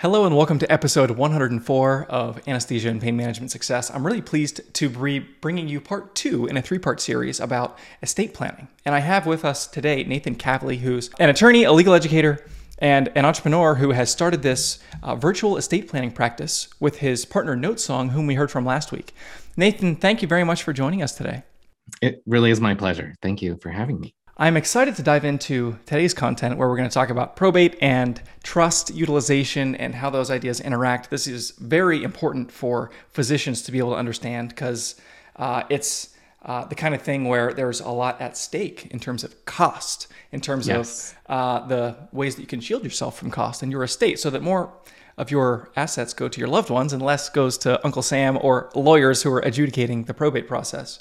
Hello and welcome to episode 104 of Anesthesia and Pain Management Success. I'm really pleased to be bringing you part two in a three part series about estate planning. And I have with us today Nathan Kavli, who's an attorney, a legal educator, and an entrepreneur who has started this uh, virtual estate planning practice with his partner Notesong, whom we heard from last week. Nathan, thank you very much for joining us today. It really is my pleasure. Thank you for having me. I'm excited to dive into today's content where we're going to talk about probate and trust utilization and how those ideas interact. This is very important for physicians to be able to understand because uh, it's uh, the kind of thing where there's a lot at stake in terms of cost, in terms yes. of uh, the ways that you can shield yourself from cost in your estate so that more of your assets go to your loved ones and less goes to Uncle Sam or lawyers who are adjudicating the probate process.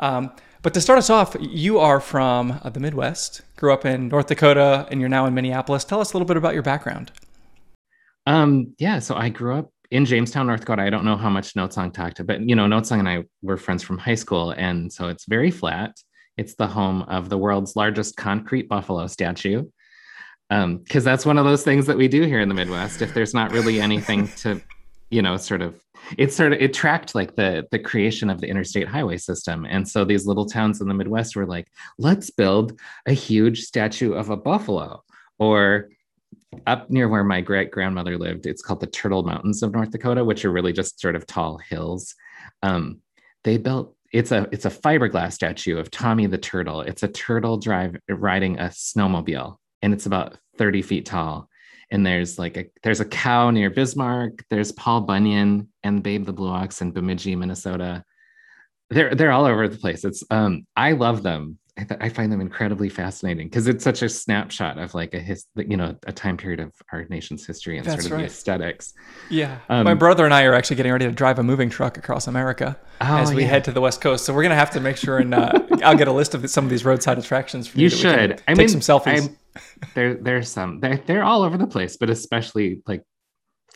Um, but to start us off, you are from uh, the Midwest, grew up in North Dakota, and you're now in Minneapolis. Tell us a little bit about your background. Um, yeah, so I grew up in Jamestown, North Dakota. I don't know how much Notesong talked, to, but you know, Notesong and I were friends from high school, and so it's very flat. It's the home of the world's largest concrete buffalo statue. Because um, that's one of those things that we do here in the Midwest. If there's not really anything to, you know, sort of it sort of it tracked like the the creation of the interstate highway system. And so these little towns in the midwest were like let's build a huge statue of a buffalo. Or up near where my great grandmother lived it's called the turtle mountains of north dakota which are really just sort of tall hills. Um, they built it's a it's a fiberglass statue of tommy the turtle. It's a turtle drive riding a snowmobile and it's about 30 feet tall and there's like a there's a cow near Bismarck. There's Paul Bunyan and Babe the Blue Ox in Bemidji, Minnesota. They're they're all over the place. It's um I love them. I, th- I find them incredibly fascinating because it's such a snapshot of like a his you know a time period of our nation's history and That's sort of right. the aesthetics. Yeah, um, my brother and I are actually getting ready to drive a moving truck across America oh, as we yeah. head to the west coast. So we're gonna have to make sure and uh, I'll get a list of some of these roadside attractions for you. You should. I take mean, some selfies. I'm, there there's some they're, they're all over the place but especially like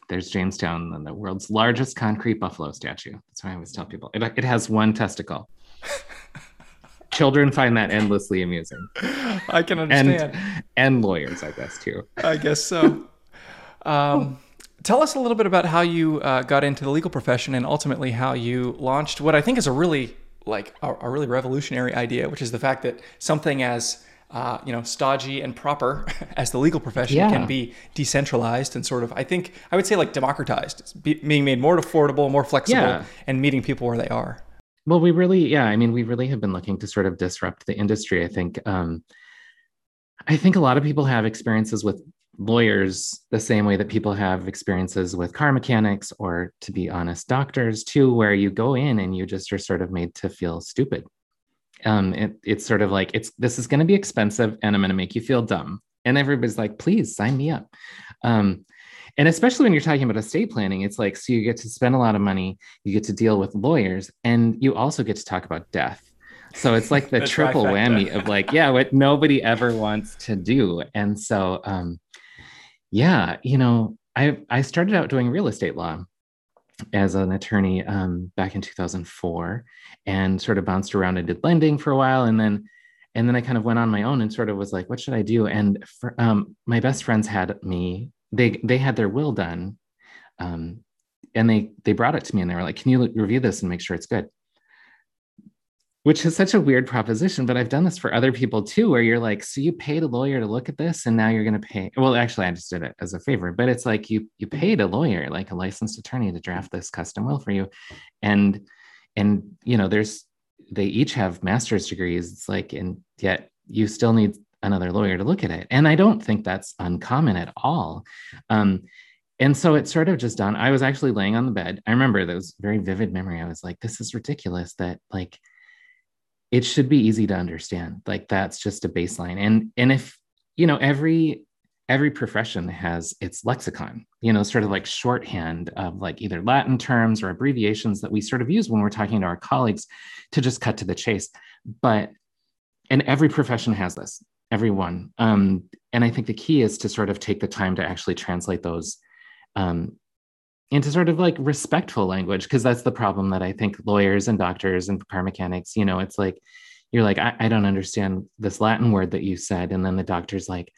there's jamestown and the world's largest concrete buffalo statue that's why i always tell people it, it has one testicle children find that endlessly amusing i can understand and, and lawyers i guess too i guess so um, tell us a little bit about how you uh, got into the legal profession and ultimately how you launched what i think is a really like a, a really revolutionary idea which is the fact that something as uh, you know, stodgy and proper as the legal profession yeah. can be decentralized and sort of, I think, I would say like democratized, it's be, being made more affordable, more flexible, yeah. and meeting people where they are. Well, we really, yeah, I mean, we really have been looking to sort of disrupt the industry. I think, um, I think a lot of people have experiences with lawyers the same way that people have experiences with car mechanics or, to be honest, doctors too, where you go in and you just are sort of made to feel stupid um, it, it's sort of like it's this is going to be expensive and i'm going to make you feel dumb and everybody's like please sign me up um, and especially when you're talking about estate planning it's like so you get to spend a lot of money you get to deal with lawyers and you also get to talk about death. So it's like the triple whammy of like yeah what nobody ever wants to do. And so um, yeah you know i i started out doing real estate law as an attorney um, back in 2004 and sort of bounced around and did lending for a while. And then and then i kind of went on my own and sort of was like what should i do? And for, um, my best friends had me they they had their will done um, and they they brought it to me and they were like can you review this and make sure it's good? Which is such a weird proposition but i've done this for other people too where you're like so you paid a lawyer to look at this and now you're going to pay well actually i just did it as a favor but it's like you you paid a lawyer like a licensed attorney to draft this custom will for you. And and you know there's they each have master's degrees it's like and yet you still need another lawyer to look at it. And i don't think that's uncommon at all. Um, and so it sort of just done i was actually laying on the bed. I remember those very vivid memory. I was like this is ridiculous that like it should be easy to understand. Like that's just a baseline. And and if you know every every profession has its lexicon, you know, sort of like shorthand of like either Latin terms or abbreviations that we sort of use when we're talking to our colleagues to just cut to the chase. But and every profession has this, everyone. Um, and I think the key is to sort of take the time to actually translate those um, into sort of like respectful language, because that's the problem that I think lawyers and doctors and car mechanics, you know, it's like, you're like, I, I don't understand this Latin word that you said. And then the doctor's like,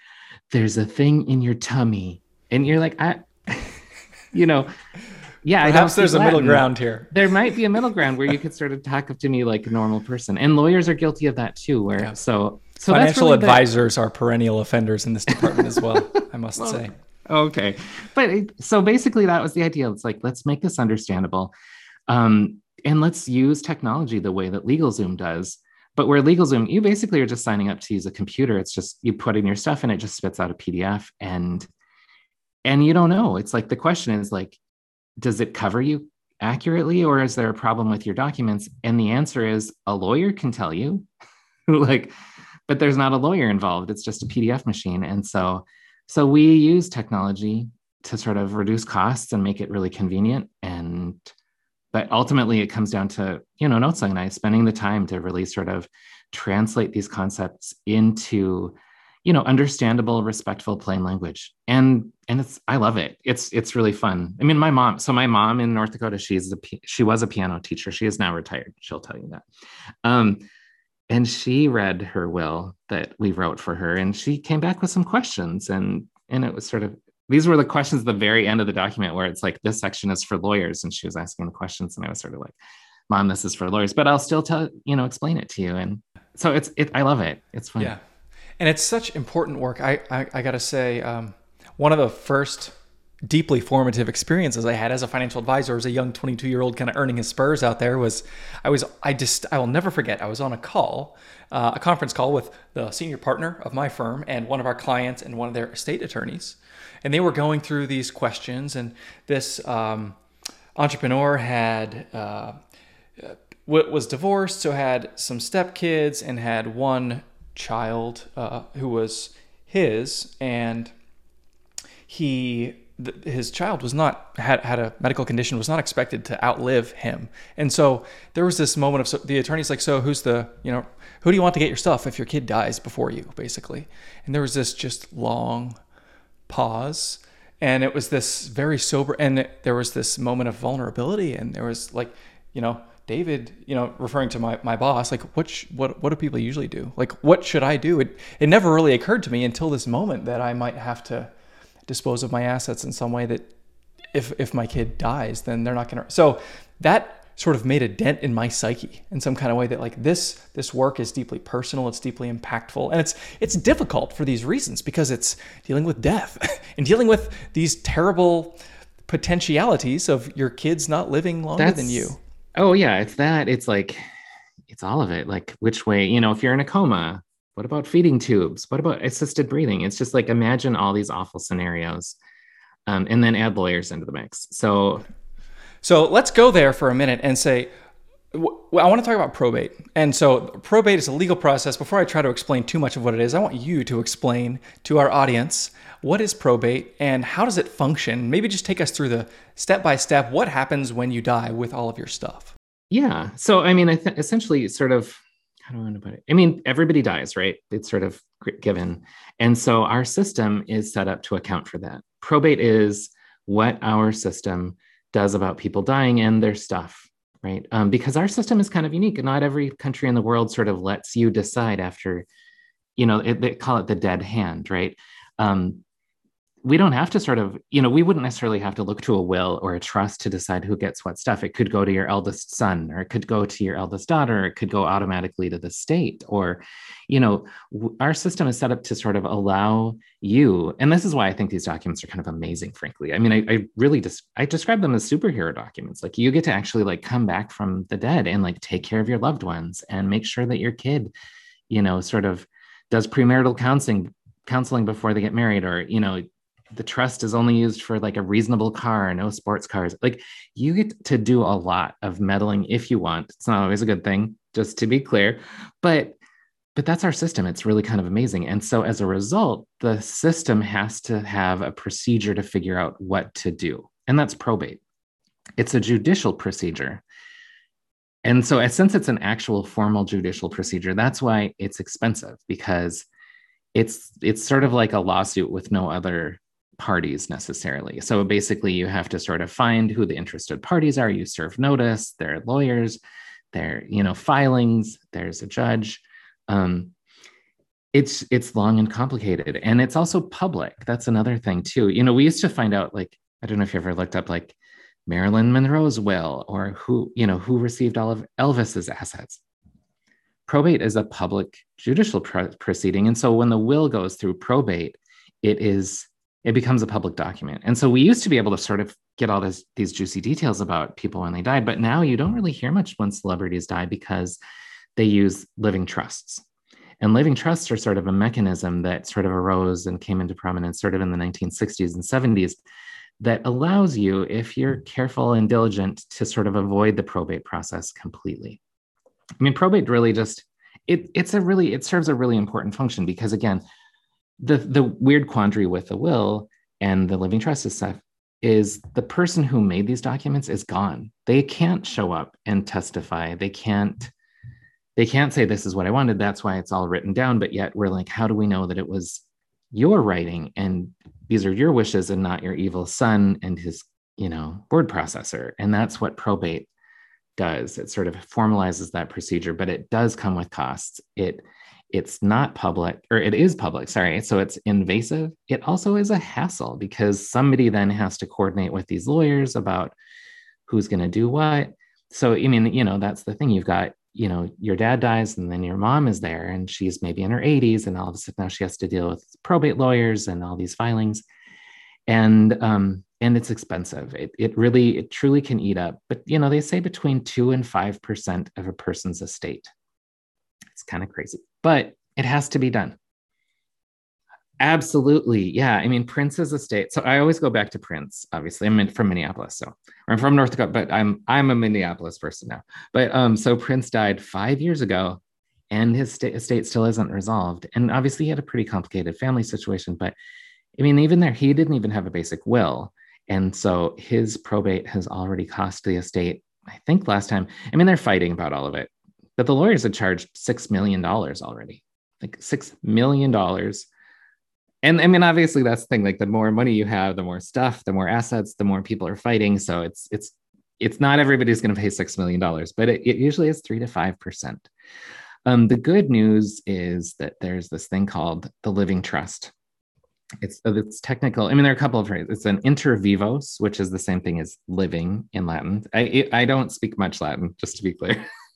there's a thing in your tummy. And you're like, I, you know, yeah, perhaps there's a middle ground here. There might be a middle ground where you could sort of talk up to me like a normal person, and lawyers are guilty of that too. Where yeah. so, so financial really advisors the... are perennial offenders in this department as well. I must well, say. Okay, but so basically, that was the idea. It's like let's make this understandable, um, and let's use technology the way that LegalZoom does. But where LegalZoom, you basically are just signing up to use a computer. It's just you put in your stuff and it just spits out a PDF, and and you don't know. It's like the question is like does it cover you accurately or is there a problem with your documents and the answer is a lawyer can tell you like but there's not a lawyer involved. It's just a pdf machine. And so so we use technology to sort of reduce costs and make it really convenient. And but ultimately it comes down to you know notes and i spending the time to really sort of translate these concepts into you know understandable respectful plain language. And and it's i love it. It's it's really fun. I mean my mom so my mom in north dakota she's a she was a piano teacher. She is now retired. She'll tell you that. Um and she read her will that we wrote for her and she came back with some questions and and it was sort of these were the questions at the very end of the document where it's like this section is for lawyers and she was asking the questions and i was sort of like mom this is for lawyers but i'll still tell you know explain it to you and so it's it i love it. It's fun. Yeah. And it's such important work. I I, I gotta say, um, one of the first deeply formative experiences I had as a financial advisor as a young 22 year old kind of earning his spurs out there was I was I just I will never forget I was on a call uh, a conference call with the senior partner of my firm and one of our clients and one of their estate attorneys and they were going through these questions and this um, entrepreneur had uh, was divorced so had some stepkids and had one child uh, who was his, and he his child was not had had a medical condition was not expected to outlive him and so there was this moment of so the attorney's like so who's the you know who do you want to get your stuff if your kid dies before you basically and there was this just long pause and it was this very sober and there was this moment of vulnerability and there was like you know David, you know, referring to my, my boss, like what sh- what what do people usually do? Like what should I do? It it never really occurred to me until this moment that I might have to dispose of my assets in some way that if if my kid dies, then they're not going to. So that sort of made a dent in my psyche in some kind of way that like this this work is deeply personal, it's deeply impactful, and it's it's difficult for these reasons because it's dealing with death and dealing with these terrible potentialities of your kids not living longer That's, than you Oh yeah, it's that. It's like it's all of it. Like which way, you know, if you're in a coma, what about feeding tubes? What about assisted breathing? It's just like imagine all these awful scenarios. Um, and then add lawyers into the mix. So so let's go there for a minute and say I want to talk about probate. And so, probate is a legal process. Before I try to explain too much of what it is, I want you to explain to our audience what is probate and how does it function? Maybe just take us through the step by step what happens when you die with all of your stuff. Yeah. So, I mean, I th- essentially, sort of, how do I want to put it? I mean, everybody dies, right? It's sort of given. And so, our system is set up to account for that. Probate is what our system does about people dying and their stuff right? Um, because our system is kind of unique, and not every country in the world sort of lets you decide after, you know, it, they call it the dead hand, right? Um, we don't have to sort of, you know, we wouldn't necessarily have to look to a will or a trust to decide who gets what stuff. It could go to your eldest son, or it could go to your eldest daughter, it could go automatically to the state, or, you know, w- our system is set up to sort of allow you, and this is why I think these documents are kind of amazing, frankly. I mean, I, I really just I describe them as superhero documents. Like you get to actually like come back from the dead and like take care of your loved ones and make sure that your kid, you know, sort of does premarital counseling counseling before they get married or you know the trust is only used for like a reasonable car, no sports cars. Like you get to do a lot of meddling if you want. It's not always a good thing, just to be clear. But but that's our system. It's really kind of amazing. And so as a result, the system has to have a procedure to figure out what to do. And that's probate. It's a judicial procedure. and so since it's an actual formal judicial procedure that's why it's expensive because it's it's sort of like a lawsuit with no other parties necessarily. So basically you have to sort of find who the interested parties are. You serve notice There are lawyers their you know filings there's a judge. Um, it's it's long and complicated and it's also public. That's another thing too. You know we used to find out like i don't know if you ever looked up like marilyn monroe's will or who you know who received all of elvis's assets. Probate is a public judicial pr- proceeding and so when the will goes through probate it is it becomes a public document and so we used to be able to sort of get all this these juicy details about people when they died but now you don't really hear much when celebrities die because they use living trusts and living trusts are sort of a mechanism that sort of arose and came into prominence sort of in the 1960s and 70s that allows you, if you're careful and diligent, to sort of avoid the probate process completely. I mean, probate really just it, it's a really it serves a really important function because again, the the weird quandary with the will and the living trust is stuff is the person who made these documents is gone. They can't show up and testify. They can't they can't say this is what I wanted. That's why it's all written down. But yet we're like, how do we know that it was your writing and these are your wishes and not your evil son and his, you know, word processor? And that's what probate does. It sort of formalizes that procedure, but it does come with costs. It it's not public or it is public sorry so it's invasive it also is a hassle because somebody then has to coordinate with these lawyers about who's going to do what so i mean you know that's the thing you've got you know, your dad dies and then your mom is there and she's maybe in her 80s and all of a sudden now she has to deal with probate lawyers and all these filings. And um, and it's expensive. It, it really, it truly can eat up. But you know, they say between two and five percent of a person's estate. Kind of crazy, but it has to be done. Absolutely. Yeah. I mean, Prince's estate. So I always go back to Prince, obviously. I'm from Minneapolis. So I'm from North Dakota, but I'm I'm a Minneapolis person now. But um, so Prince died five years ago and his sta- estate still isn't resolved. And obviously he had a pretty complicated family situation. But I mean, even there, he didn't even have a basic will. And so his probate has already cost the estate, I think last time. I mean, they're fighting about all of it. But the lawyers had charged six million dollars already. Like six million dollars and I mean, obviously that's the thing. Like the more money you have, the more stuff, the more assets, the more people are fighting. So it's it's it's not everybody's going to pay six million dollars, but it, it, usually is three to five percent. Um, the good news is that there's this thing called the living trust. It's it's technical. I mean, there are a couple of phrases. It's an inter vivos, which is the same thing as living in Latin. I I don't speak much Latin, just to be clear.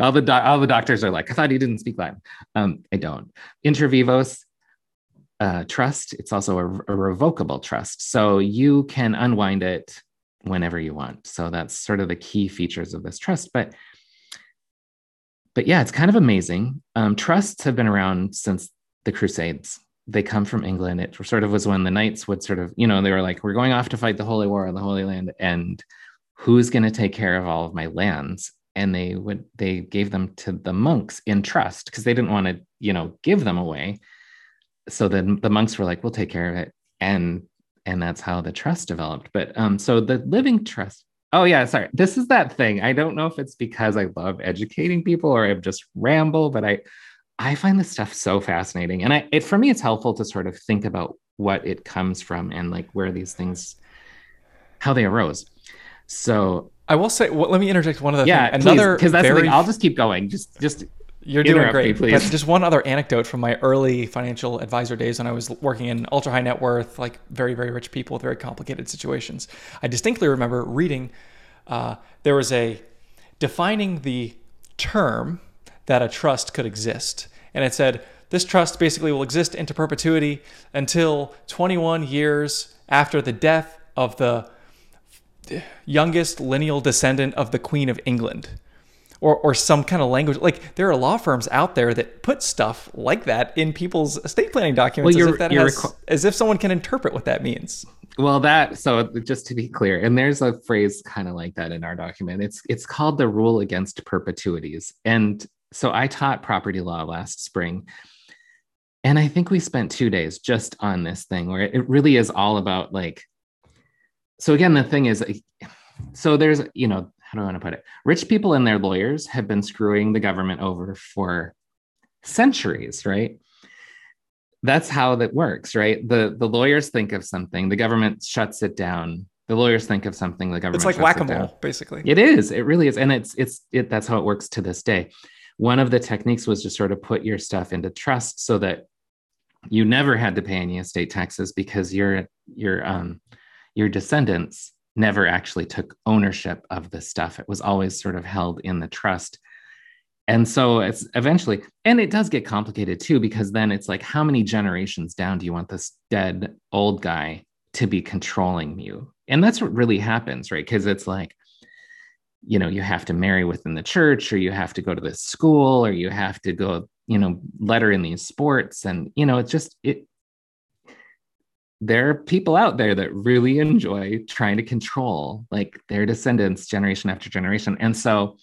all the do- all the doctors are like, I thought you didn't speak Latin. Um, I don't. Inter vivos uh, trust. It's also a, a revocable trust. So you can unwind it whenever you want. So that's sort of the key features of this trust. But but yeah, it's kind of amazing. Um, trusts have been around since the Crusades. They come from England. It sort of was when the knights would sort of, you know, they were like, we're going off to fight the Holy War on the Holy Land, and who's going to take care of all of my lands? And they would they gave them to the monks in trust because they didn't want to, you know, give them away so then the monks were like, we'll take care of it. And and that's how the trust developed. But um, so the living trust. Oh yeah, sorry. This is that thing. I don't know if it's because I love educating people or I just ramble, but I I find this stuff so fascinating. And I it for me, it's helpful to sort of think about what it comes from and like where these things how they arose. So I will say, well, let me interject one of other yeah, thing. Another because that's very... the thing. I'll just keep going. Just just you're doing great. Me, just one other anecdote from my early financial advisor days when I was working in ultra high net worth, like very, very rich people with very complicated situations. I distinctly remember reading uh, there was a defining the term that a trust could exist. And it said, this trust basically will exist into perpetuity until 21 years after the death of the youngest lineal descendant of the Queen of England or, or some kind of language. Like there are law firms out there that put stuff like that in people's estate planning documents well, as, if that has, requ- as if someone can interpret what that means. Well, that so just to be clear, and there's a phrase kind of like that in our document. It's it's called the rule against perpetuities. And so I taught property law last spring. And I think we spent two days just on this thing where it really is all about like, so again, the thing is, so there's, you know, how do I want to put it? Rich people and their lawyers have been screwing the government over for centuries, right? That's how that works, right? The the lawyers think of something, the government shuts it down. The lawyers think of something, the government. It's like whack-a-mole, basically. It is. It really is, and it's it's it. That's how it works to this day. One of the techniques was to sort of put your stuff into trust so that you never had to pay any estate taxes because your your um your descendants never actually took ownership of the stuff. It was always sort of held in the trust. And so it's eventually, and it does get complicated too, because then it's like, how many generations down do you want this dead old guy to be controlling you? And that's what really happens, right? Because it's like, you know, you have to marry within the church, or you have to go to this school, or you have to go, you know, letter in these sports. And, you know, it's just, it, there are people out there that really enjoy trying to control like their descendants generation after generation. And so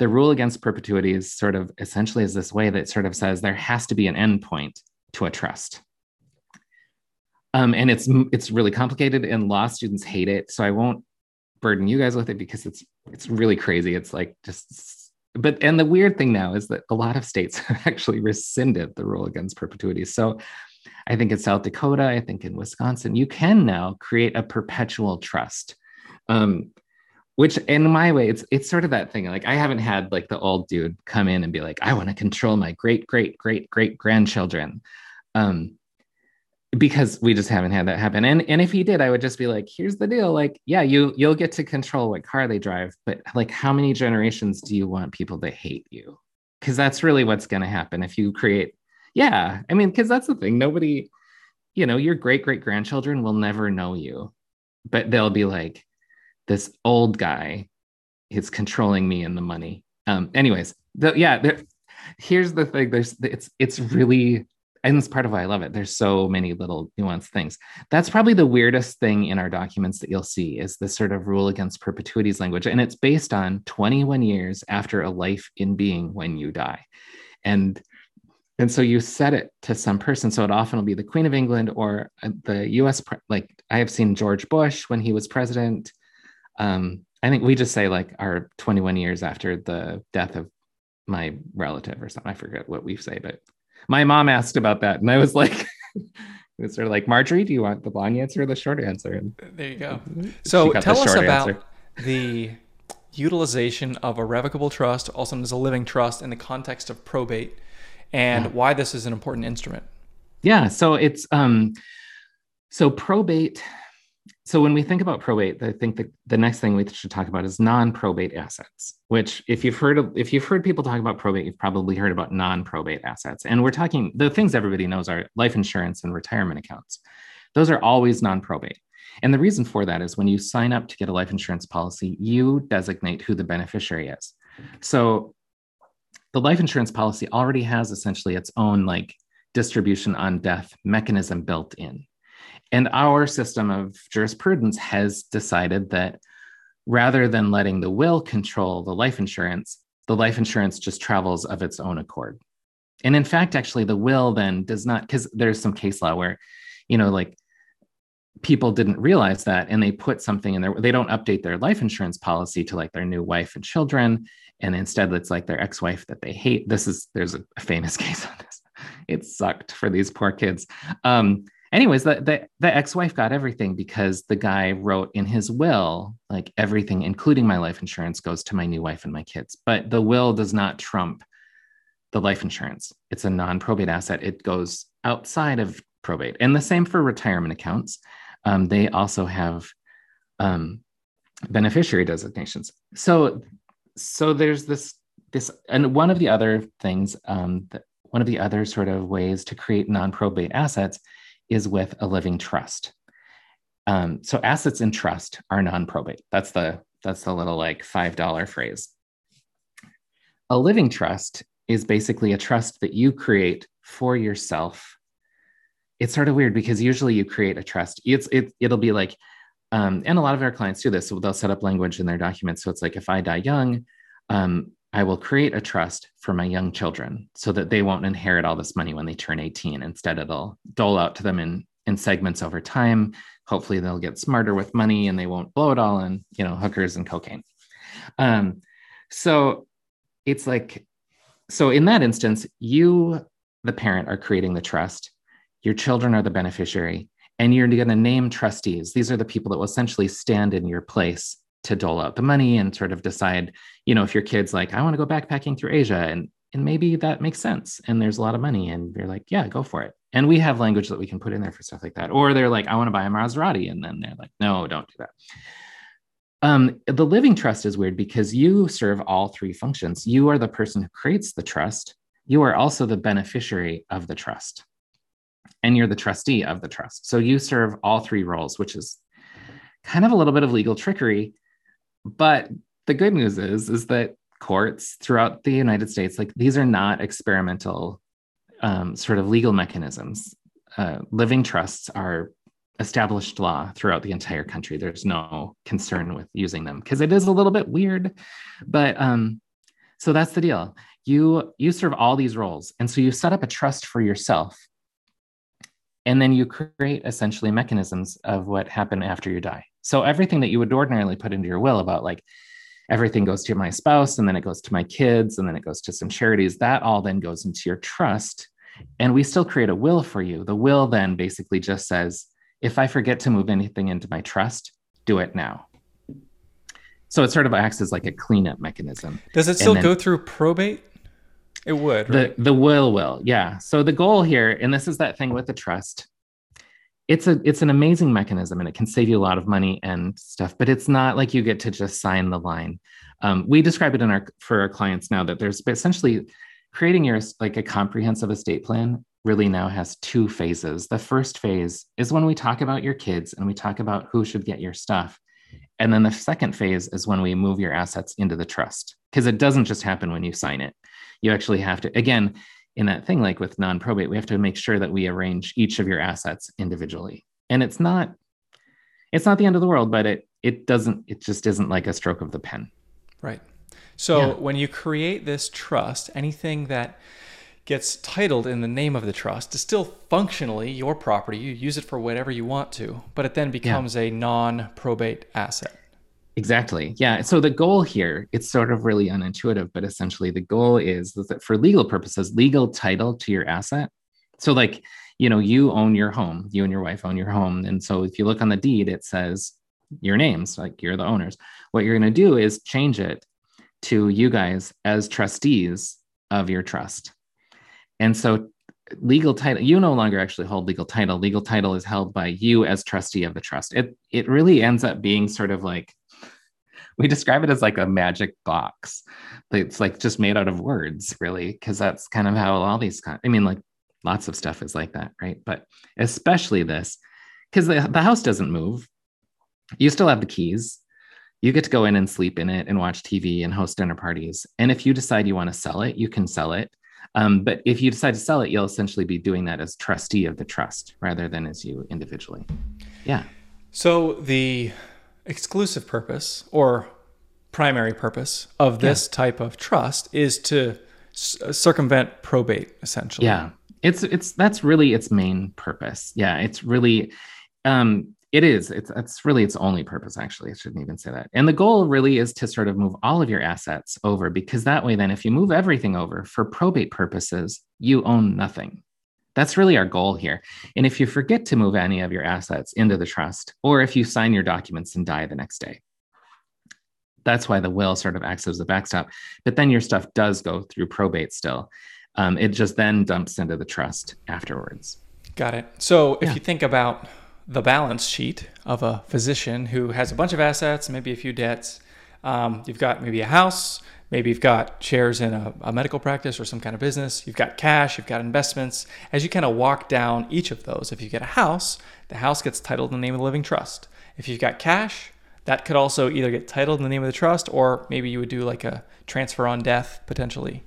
the rule against perpetuity is sort of essentially is this way that sort of says there has to be an endpoint to a trust. Um, and it's it's really complicated and law students hate it. So I won't burden you guys with it because it's it's really crazy. It's like just but and the weird thing now is that a lot of states have actually rescinded the rule against perpetuity. So I think in South Dakota, I think in Wisconsin, you can now create a perpetual trust. Um, which in my way, it's it's sort of that thing. Like I haven't had like the old dude come in and be like, I want to control my great, great, great, great grandchildren. Um, because we just haven't had that happen. And and if he did, I would just be like, here's the deal. Like, yeah, you you'll get to control what car they drive, but like how many generations do you want people to hate you? Because that's really what's gonna happen if you create yeah i mean because that's the thing nobody you know your great great grandchildren will never know you but they'll be like this old guy is controlling me and the money um anyways the, yeah there, here's the thing there's it's it's really and it's part of why I love it. There's so many little nuanced things. That's probably the weirdest thing in our documents that you'll see is this sort of rule against perpetuities language. And it's based on 21 years after a life in being when you die. And and so you set it to some person. So it often will be the Queen of England or uh, the US, like I have seen George Bush when he was president. Um, I think we just say like our 21 years after the death of my relative or something. I forget what we say, but my mom asked about that. And I was like, it was sort of like, Marjorie, do you want the long answer or the short answer? And there you go. So tell us about answer. the utilization of a revocable trust, also known as a living trust, in the context of probate and yeah. why this is an important instrument. Yeah, so it's um so probate so when we think about probate i think the, the next thing we should talk about is non-probate assets which if you've heard of, if you've heard people talk about probate you've probably heard about non-probate assets and we're talking the things everybody knows are life insurance and retirement accounts those are always non-probate and the reason for that is when you sign up to get a life insurance policy you designate who the beneficiary is so the life insurance policy already has essentially its own like distribution on death mechanism built in. And our system of jurisprudence has decided that rather than letting the will control the life insurance, the life insurance just travels of its own accord. And in fact, actually, the will then does not, because there's some case law where, you know, like people didn't realize that and they put something in there, they don't update their life insurance policy to like their new wife and children and instead it's like their ex-wife that they hate. This is there's a famous case on this. It sucked for these poor kids. Um anyways the, the, the ex-wife got everything because the guy wrote in his will like everything including my life insurance goes to my new wife and my kids. But the will does not trump the life insurance. It's a non-probate asset. It goes outside of probate. And the same for retirement accounts. Um, they also have um, beneficiary designations. So so there's this this and one of the other things um, that one of the other sort of ways to create non-probate assets is with a living trust. Um, so assets in trust are non-probate. That's the that's the little like five dollar phrase. A living trust is basically a trust that you create for yourself. It's sort of weird because usually you create a trust it's it, it'll be like um, and a lot of our clients do this. So they'll set up language in their documents. So it's like, if I die young, um, I will create a trust for my young children so that they won't inherit all this money when they turn 18. Instead, it'll dole out to them in, in segments over time. Hopefully, they'll get smarter with money and they won't blow it all on, you know, hookers and cocaine. Um, so it's like, so in that instance, you, the parent, are creating the trust. Your children are the beneficiary, and you're going to name trustees. These are the people that will essentially stand in your place to dole out the money and sort of decide, you know, if your kid's like, I want to go backpacking through Asia, and and maybe that makes sense, and there's a lot of money, and you're like, yeah, go for it. And we have language that we can put in there for stuff like that. Or they're like, I want to buy a Maserati, and then they're like, no, don't do that. Um, the living trust is weird because you serve all three functions. You are the person who creates the trust. You are also the beneficiary of the trust, and you're the trustee of the trust. So you serve all three roles, which is kind of a little bit of legal trickery. But the good news is, is that courts throughout the United States, like these are not experimental um, sort of legal mechanisms. Uh, living trusts are established law throughout the entire country. There's no concern with using them because it is a little bit weird. But um, so that's the deal. You you serve all these roles, and so you set up a trust for yourself, and then you create essentially mechanisms of what happened after you die. So everything that you would ordinarily put into your will about like everything goes to my spouse and then it goes to my kids and then it goes to some charities that all then goes into your trust and we still create a will for you the will then basically just says if I forget to move anything into my trust, do it now. So it sort of acts as like a cleanup mechanism. Does it still then, go through probate? It would. Right? The the will will, yeah. So the goal here, and this is that thing with the trust. It's a it's an amazing mechanism, and it can save you a lot of money and stuff. But it's not like you get to just sign the line. Um, we describe it in our for our clients now that there's essentially creating your like a comprehensive estate plan really now has two phases. The first phase is when we talk about your kids and we talk about who should get your stuff. And then the second phase is when we move your assets into the trust, because it doesn't just happen when you sign it. You actually have to, again, in that thing like with non probate, we have to make sure that we arrange each of your assets individually. And it's not, it's not the end of the world, but it, it doesn't, it just isn't like a stroke of the pen. Right. So yeah. when you create this trust, anything that gets titled in the name of the trust is still functionally your property. You use it for whatever you want to, but it then becomes yeah. a non probate asset. Exactly. Yeah. So the goal here, it's sort of really unintuitive, but essentially the goal is that for legal purposes, legal title to your asset. So, like, you know, you own your home, you and your wife own your home. And so if you look on the deed, it says your names, like you're the owners. What you're going to do is change it to you guys as trustees of your trust. And so legal title you no longer actually hold legal title legal title is held by you as trustee of the trust it it really ends up being sort of like we describe it as like a magic box it's like just made out of words really because that's kind of how all these i mean like lots of stuff is like that right? But especially this because the, the house doesn't move. You still have the keys. You get to go in and sleep in it and watch tv and host dinner parties. And if you decide you want to sell it you can sell it. Um, but if you decide to sell it, you'll essentially be doing that as trustee of the trust rather than as you individually. Yeah. So the exclusive purpose or primary purpose of this yeah. type of trust is to c- circumvent probate essentially. Yeah. It's it's that's really its main purpose. Yeah, it's really um it is. It's that's really its only purpose, actually. I shouldn't even say that. And the goal really is to sort of move all of your assets over because that way, then, if you move everything over for probate purposes, you own nothing. That's really our goal here. And if you forget to move any of your assets into the trust, or if you sign your documents and die the next day, that's why the will sort of acts as a backstop. But then your stuff does go through probate still. Um, it just then dumps into the trust afterwards. Got it. So if yeah. you think about the balance sheet of a physician who has a bunch of assets, maybe a few debts. Um, you've got maybe a house, maybe you've got shares in a, a, medical practice or some kind of business. You've got cash, you've got investments. As you kind of walk down each of those, if you get a house, the house gets titled in the name of the living trust. If you've got cash, that could also either get titled in the name of the trust or maybe you would do like a transfer on death potentially.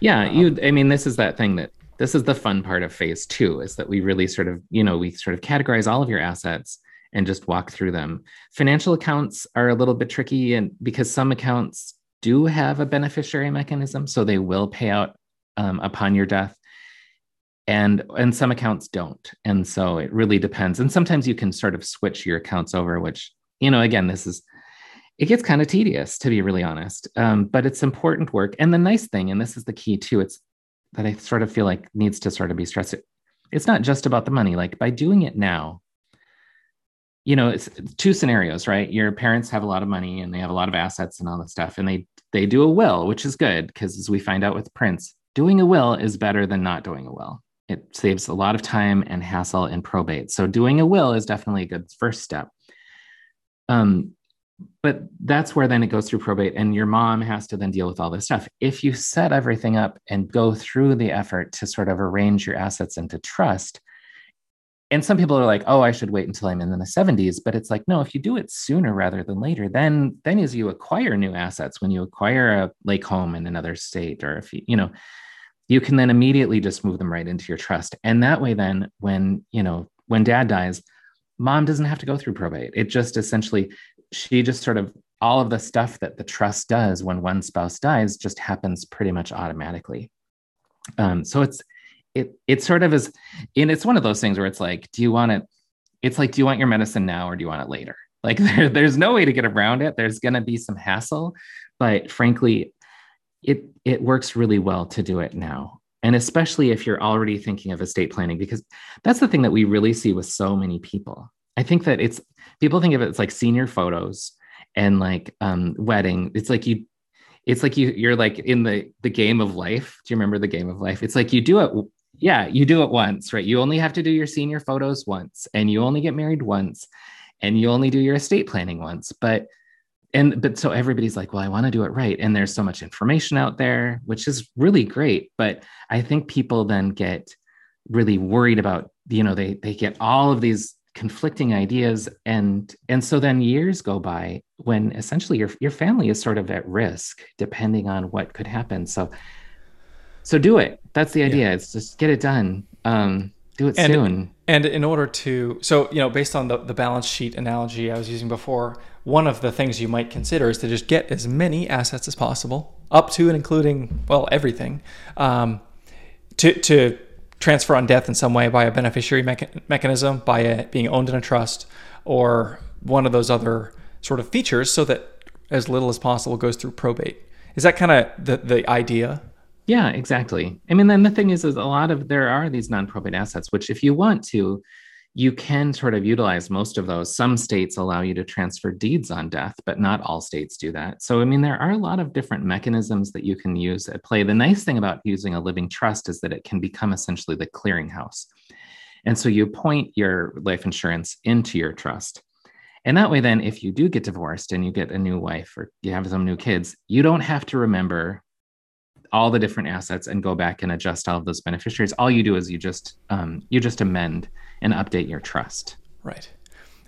Yeah, um, you I mean this is that thing that this is the fun part of phase two is that we really sort of you know we sort of categorize all of your assets and just walk through them. Financial accounts are a little bit tricky and because some accounts do have a beneficiary mechanism so they will pay out um, upon your death and and some accounts don't. And so it really depends. And sometimes you can sort of switch your accounts over which you know again this is it gets kind of tedious to be really honest um, but it's important work. And the nice thing and this is the key too it's that i sort of feel like needs to sort of be stressed. It's not just about the money. Like by doing it now you know it's two scenarios right? Your parents have a lot of money and they have a lot of assets and all that stuff and they they do a will which is good because as we find out with prince doing a will is better than not doing a will. It saves a lot of time and hassle in probate. So doing a will is definitely a good first step. Um, but that's where then it goes through probate and your mom has to then deal with all this stuff. If you set everything up and go through the effort to sort of arrange your assets into trust and some people are like oh i should wait until i'm in the 70s but it's like no if you do it sooner rather than later then then as you acquire new assets when you acquire a lake home in another state or if you you know you can then immediately just move them right into your trust. And that way then when you know when dad dies mom doesn't have to go through probate. It just essentially she just sort of all of the stuff that the trust does when one spouse dies just happens pretty much automatically. Um, so it's it it sort of is and it's one of those things where it's like do you want it it's like do you want your medicine now or do you want it later? Like there, there's no way to get around it. There's going to be some hassle but frankly it it works really well to do it now. And especially if you're already thinking of estate planning because that's the thing that we really see with so many people. I think that it's people think of it as like senior photos and like um wedding. It's like you it's like you you're like in the the game of life. Do you remember the game of life? It's like you do it yeah you do it once right? You only have to do your senior photos once and you only get married once and you only do your estate planning once but and but so everybody's like well i want to do it right and there's so much information out there which is really great but i think people then get really worried about you know they they get all of these conflicting ideas and and so then years go by when essentially your your family is sort of at risk depending on what could happen. So so do it that's the idea yeah. it's just get it done um do it and, soon and in order to so you know based on the, the balance sheet analogy i was using before one of the things you might consider is to just get as many assets as possible up to and including well everything um, to to transfer on death in some way by a beneficiary mecha- mechanism, by it being owned in a trust, or one of those other sort of features so that as little as possible goes through probate. Is that kind of the, the idea? Yeah, exactly. I mean, then the thing is, is a lot of there are these non-probate assets, which if you want to, you can sort of utilize most of those. Some states allow you to transfer deeds on death, but not all states do that. So, I mean, there are a lot of different mechanisms that you can use at play. The nice thing about using a living trust is that it can become essentially the clearinghouse. And so you point your life insurance into your trust. And that way, then, if you do get divorced and you get a new wife or you have some new kids, you don't have to remember all the different assets and go back and adjust all of those beneficiaries. All you do is you just um, you just amend and update your trust. Right.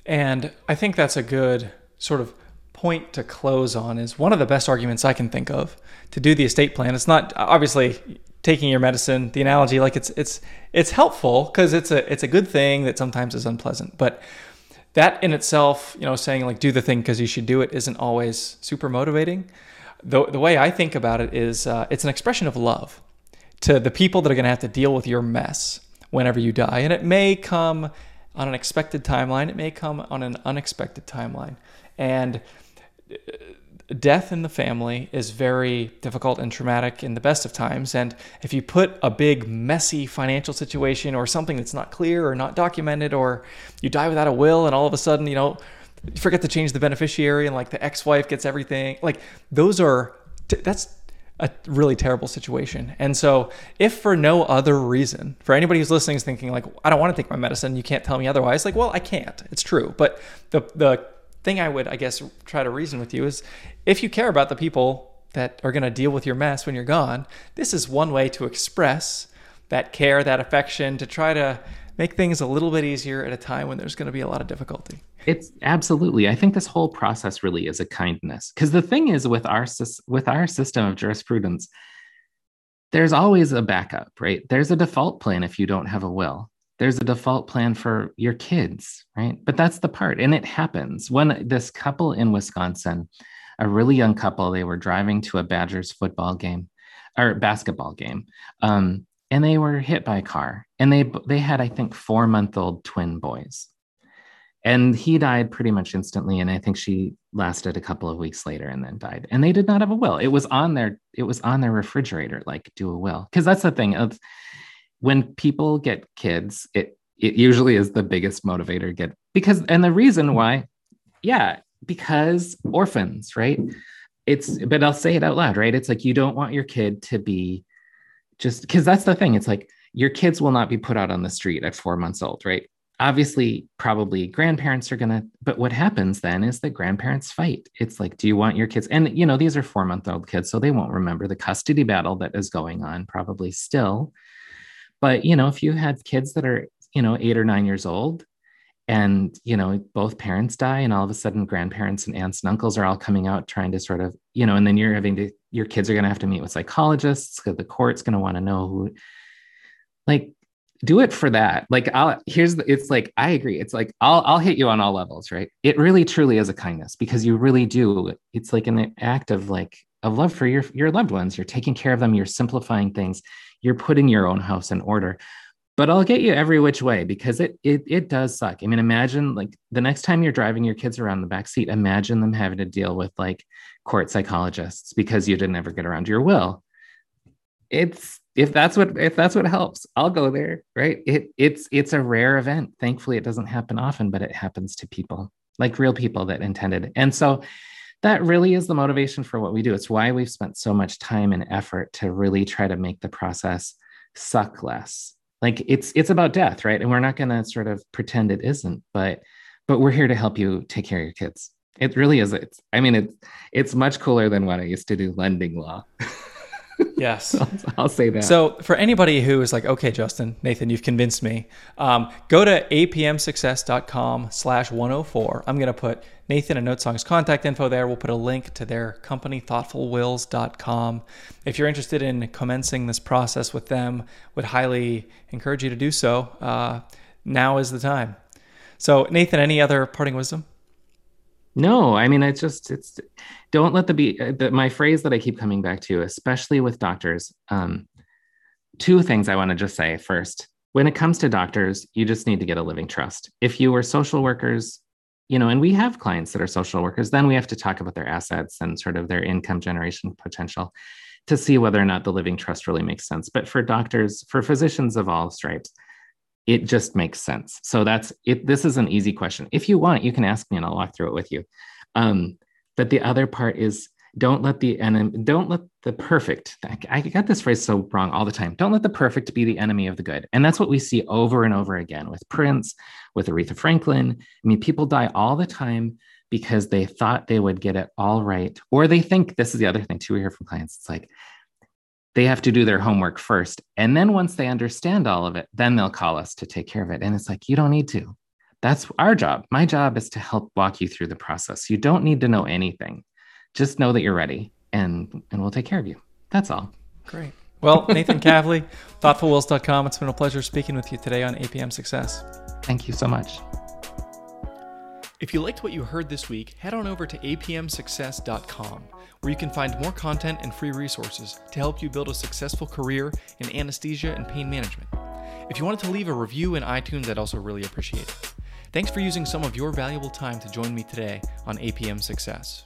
And I think that's a good sort of point to close on is one of the best arguments I can think of to do the estate plan. It's not obviously taking your medicine, the analogy like it's it's it's helpful because it's a it's a good thing that sometimes is unpleasant, but that in itself, you know, saying like do the thing because you should do it isn't always super motivating. The, the way I think about it is uh, it's an expression of love to the people that are going to have to deal with your mess whenever you die. And it may come on an expected timeline, it may come on an unexpected timeline. And uh, death in the family is very difficult and traumatic in the best of times. And if you put a big, messy financial situation or something that's not clear or not documented, or you die without a will and all of a sudden, you know, you forget to change the beneficiary and like the ex-wife gets everything, like those are, that's a really terrible situation. And so, if for no other reason, for anybody who's listening is thinking like, I don't want to take my medicine, you can't tell me otherwise. Like, well, I can't. It's true. But the the thing I would, I guess, try to reason with you is, if you care about the people that are going to deal with your mess when you're gone, this is one way to express that care, that affection, to try to make things a little bit easier at a time when there's going to be a lot of difficulty. It's absolutely. I think this whole process really is a kindness because the thing is with our with our system of jurisprudence, there's always a backup, right? There's a default plan if you don't have a will. There's a default plan for your kids, right? But that's the part, and it happens. When this couple in Wisconsin, a really young couple, they were driving to a Badgers football game or basketball game, um, and they were hit by a car, and they they had I think four month old twin boys and he died pretty much instantly and i think she lasted a couple of weeks later and then died. And they did not have a will. It was on their it was on their refrigerator like do a will. Because that's the thing of when people get kids it it usually is the biggest motivator get because and the reason mm-hmm. why yeah because orphans right? It's but i'll say it out loud right? It's like you don't want your kid to be just because that's the thing. It's like your kids will not be put out on the street at four months old right obviously probably grandparents are going to but what happens then is that grandparents fight. It's like do you want your kids and you know these are four month old kids so they won't remember the custody battle that is going on probably still. But you know if you had kids that are you know eight or nine years old and you know both parents die and all of a sudden grandparents and aunts and uncles are all coming out trying to sort of you know and then you're having to your kids are going to have to meet with psychologists because the court's going to want to know who like do it for that. Like i'll here's the, it's like i agree. It's like i'll i'll hit you on all levels right? It really truly is a kindness because you really do. It's like an act of like of love for your your loved ones. You're taking care of them. You're simplifying things. You're putting your own house in order. But i'll get you every which way because it it, it does suck. I mean imagine like the next time you're driving your kids around the back seat imagine them having to deal with like court psychologists because you didn't ever get around to your will. It's if that's what if that's what helps i'll go there right? It it's it's a rare event. Thankfully it doesn't happen often but it happens to people like real people that intended. And so that really is the motivation for what we do. It's why we've spent so much time and effort to really try to make the process suck less. Like it's it's about death right? And we're not going to sort of pretend it isn't but but we're here to help you take care of your kids. It really is it's i mean it's it's much cooler than what i used to do lending law Yes. I'll, I'll, say that. So, for anybody who is like, okay, Justin, Nathan, you've convinced me, um, go to apmsuccess.com slash 104. I'm going to put Nathan and Notesong's contact info there. We'll put a link to their company, thoughtfulwills.com. If you're interested in commencing this process with them, would highly encourage you to do so. Uh, now is the time. So, Nathan, any other parting wisdom? No, I mean, it's just, it's, don't let the be, uh, the, my phrase that I keep coming back to, especially with doctors. Um, two things I want to just say first. When it comes to doctors, you just need to get a living trust. If you were social workers, you know, and we have clients that are social workers, then we have to talk about their assets and sort of their income generation potential to see whether or not the living trust really makes sense. But for doctors, for physicians of all stripes, it just makes sense. So that's it. This is an easy question. If you want, you can ask me and I'll walk through it with you. Um, but the other part is don't let the enemy, don't let the perfect, I got this phrase so wrong all the time. Don't let the perfect be the enemy of the good. And that's what we see over and over again with Prince, with Aretha Franklin. I mean, people die all the time because they thought they would get it all right. Or they think this is the other thing too. We hear from clients. It's like they have to do their homework first. And then once they understand all of it, then they'll call us to take care of it. And it's like, you don't need to. That's our job. My job is to help walk you through the process. You don't need to know anything. Just know that you're ready and and we'll take care of you. That's all. Great. Well, Nathan Kavli, thoughtfulwills.com. It's been a pleasure speaking with you today on APM Success. Thank you so much. If you liked what you heard this week, head on over to apmsuccess.com, where you can find more content and free resources to help you build a successful career in anesthesia and pain management. If you wanted to leave a review in iTunes, I'd also really appreciate it. Thanks for using some of your valuable time to join me today on APM Success.